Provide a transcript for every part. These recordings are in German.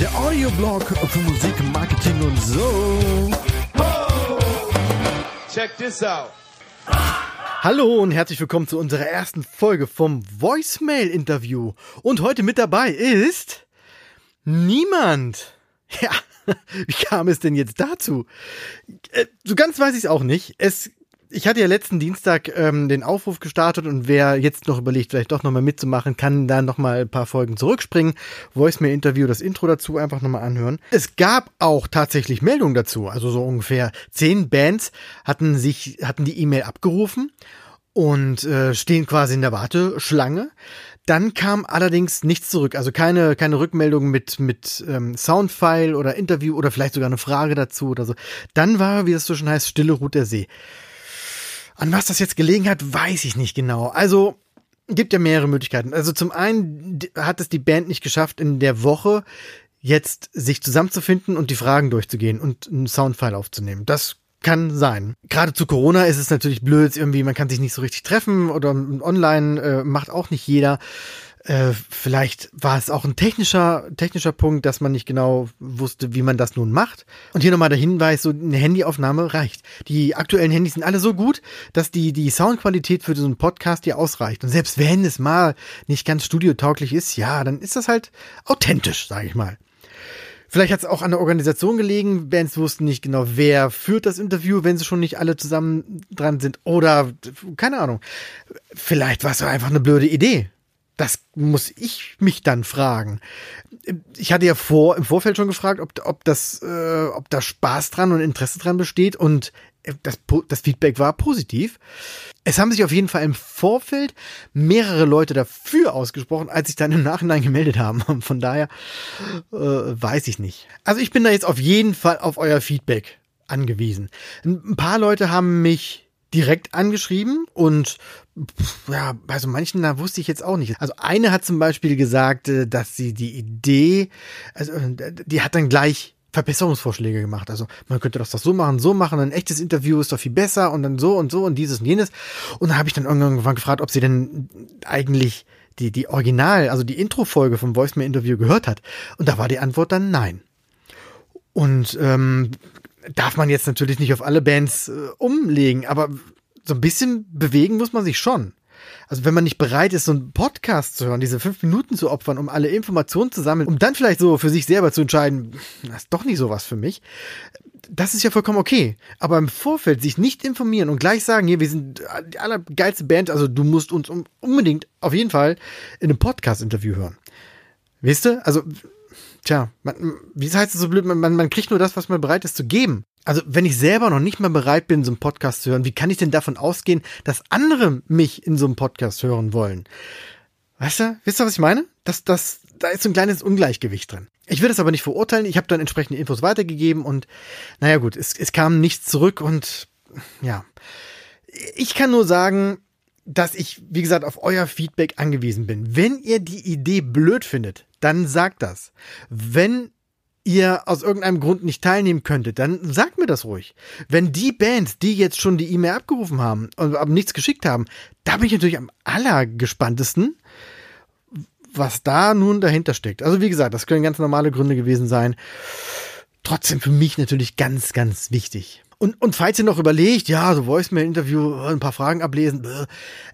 Der Audioblog für Musik, Marketing und so. Check this out. Hallo und herzlich willkommen zu unserer ersten Folge vom Voicemail-Interview. Und heute mit dabei ist niemand. Ja, wie kam es denn jetzt dazu? Äh, so ganz weiß ich es auch nicht. Es ich hatte ja letzten Dienstag ähm, den Aufruf gestartet und wer jetzt noch überlegt, vielleicht doch nochmal mitzumachen, kann da nochmal ein paar Folgen zurückspringen. Voicemail-Interview, das Intro dazu einfach nochmal anhören. Es gab auch tatsächlich Meldungen dazu. Also so ungefähr zehn Bands hatten sich, hatten die E-Mail abgerufen und äh, stehen quasi in der Warteschlange. Dann kam allerdings nichts zurück, also keine keine Rückmeldung mit mit ähm, Soundfile oder Interview oder vielleicht sogar eine Frage dazu oder so. Dann war, wie es so schon heißt, stille Ruht der See. An was das jetzt gelegen hat, weiß ich nicht genau. Also gibt ja mehrere Möglichkeiten. Also zum einen hat es die Band nicht geschafft, in der Woche jetzt sich zusammenzufinden und die Fragen durchzugehen und einen Soundfile aufzunehmen. Das kann sein. Gerade zu Corona ist es natürlich blöd, irgendwie, man kann sich nicht so richtig treffen oder online äh, macht auch nicht jeder. Äh, vielleicht war es auch ein technischer, technischer Punkt, dass man nicht genau wusste, wie man das nun macht. Und hier nochmal der Hinweis, so eine Handyaufnahme reicht. Die aktuellen Handys sind alle so gut, dass die, die Soundqualität für so einen Podcast hier ausreicht. Und selbst wenn es mal nicht ganz studiotauglich ist, ja, dann ist das halt authentisch, sage ich mal. Vielleicht hat es auch an der Organisation gelegen. Bands wussten nicht genau, wer führt das Interview, wenn sie schon nicht alle zusammen dran sind. Oder keine Ahnung. Vielleicht war es einfach eine blöde Idee. Das muss ich mich dann fragen. Ich hatte ja vor, im Vorfeld schon gefragt, ob, ob das, äh, ob da Spaß dran und Interesse dran besteht und das, das Feedback war positiv. Es haben sich auf jeden Fall im Vorfeld mehrere Leute dafür ausgesprochen, als sich dann im Nachhinein gemeldet haben. Von daher äh, weiß ich nicht. Also ich bin da jetzt auf jeden Fall auf euer Feedback angewiesen. Ein paar Leute haben mich direkt angeschrieben und ja, bei so manchen, da wusste ich jetzt auch nicht. Also eine hat zum Beispiel gesagt, äh, dass sie die Idee, also äh, die hat dann gleich Verbesserungsvorschläge gemacht. Also man könnte das doch so machen, so machen, ein echtes Interview ist doch viel besser und dann so und so und dieses und jenes. Und dann habe ich dann irgendwann gefragt, ob sie denn eigentlich die, die Original, also die Intro-Folge vom Voicemail-Interview gehört hat. Und da war die Antwort dann nein. Und ähm, darf man jetzt natürlich nicht auf alle Bands äh, umlegen, aber so ein bisschen bewegen muss man sich schon. Also wenn man nicht bereit ist, so einen Podcast zu hören, diese fünf Minuten zu opfern, um alle Informationen zu sammeln, um dann vielleicht so für sich selber zu entscheiden, das ist doch nicht sowas für mich, das ist ja vollkommen okay. Aber im Vorfeld sich nicht informieren und gleich sagen, hier, wir sind die allergeilste Band, also du musst uns unbedingt auf jeden Fall in einem Podcast-Interview hören. Wisst ihr? Also tja, man, wie heißt es so blöd, man, man kriegt nur das, was man bereit ist zu geben. Also, wenn ich selber noch nicht mal bereit bin, so einen Podcast zu hören, wie kann ich denn davon ausgehen, dass andere mich in so einem Podcast hören wollen? Weißt du, wisst ihr, was ich meine? Das, das, da ist so ein kleines Ungleichgewicht drin. Ich will das aber nicht verurteilen. Ich habe dann entsprechende Infos weitergegeben und naja gut, es, es kam nichts zurück und ja. Ich kann nur sagen, dass ich, wie gesagt, auf euer Feedback angewiesen bin. Wenn ihr die Idee blöd findet, dann sagt das. Wenn ihr aus irgendeinem Grund nicht teilnehmen könntet, dann sagt mir das ruhig. Wenn die Bands, die jetzt schon die E-Mail abgerufen haben und aber nichts geschickt haben, da bin ich natürlich am allergespanntesten, was da nun dahinter steckt. Also wie gesagt, das können ganz normale Gründe gewesen sein. Trotzdem für mich natürlich ganz, ganz wichtig. Und, und falls ihr noch überlegt, ja, so Voicemail-Interview, ein paar Fragen ablesen,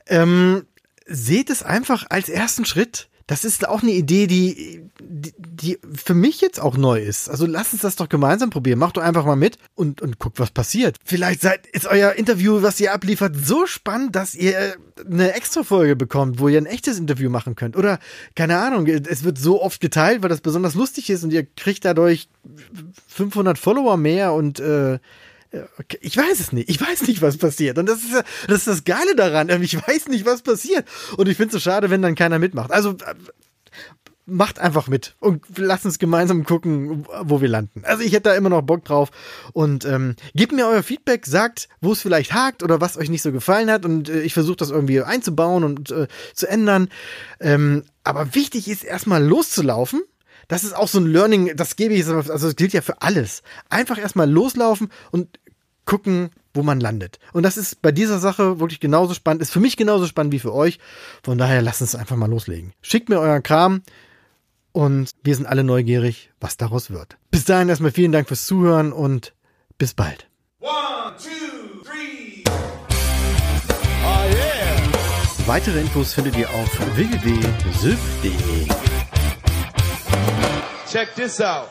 ähm, seht es einfach als ersten Schritt. Das ist auch eine Idee, die, die, die für mich jetzt auch neu ist. Also lasst uns das doch gemeinsam probieren. Macht doch einfach mal mit und, und guckt, was passiert. Vielleicht seid, ist euer Interview, was ihr abliefert, so spannend, dass ihr eine extra Folge bekommt, wo ihr ein echtes Interview machen könnt. Oder, keine Ahnung, es wird so oft geteilt, weil das besonders lustig ist und ihr kriegt dadurch 500 Follower mehr und, äh, ich weiß es nicht. Ich weiß nicht, was passiert. Und das ist, das ist das Geile daran. Ich weiß nicht, was passiert. Und ich finde es so schade, wenn dann keiner mitmacht. Also macht einfach mit und lasst uns gemeinsam gucken, wo wir landen. Also ich hätte da immer noch Bock drauf. Und ähm, gebt mir euer Feedback, sagt, wo es vielleicht hakt oder was euch nicht so gefallen hat. Und äh, ich versuche das irgendwie einzubauen und äh, zu ändern. Ähm, aber wichtig ist erstmal loszulaufen das ist auch so ein Learning, das gebe ich, also das gilt ja für alles. Einfach erstmal loslaufen und gucken, wo man landet. Und das ist bei dieser Sache wirklich genauso spannend, ist für mich genauso spannend wie für euch. Von daher lasst uns einfach mal loslegen. Schickt mir euren Kram und wir sind alle neugierig, was daraus wird. Bis dahin erstmal vielen Dank fürs Zuhören und bis bald. One, two, three. Oh yeah. Weitere Infos findet ihr auf www.syf.de. Check this out.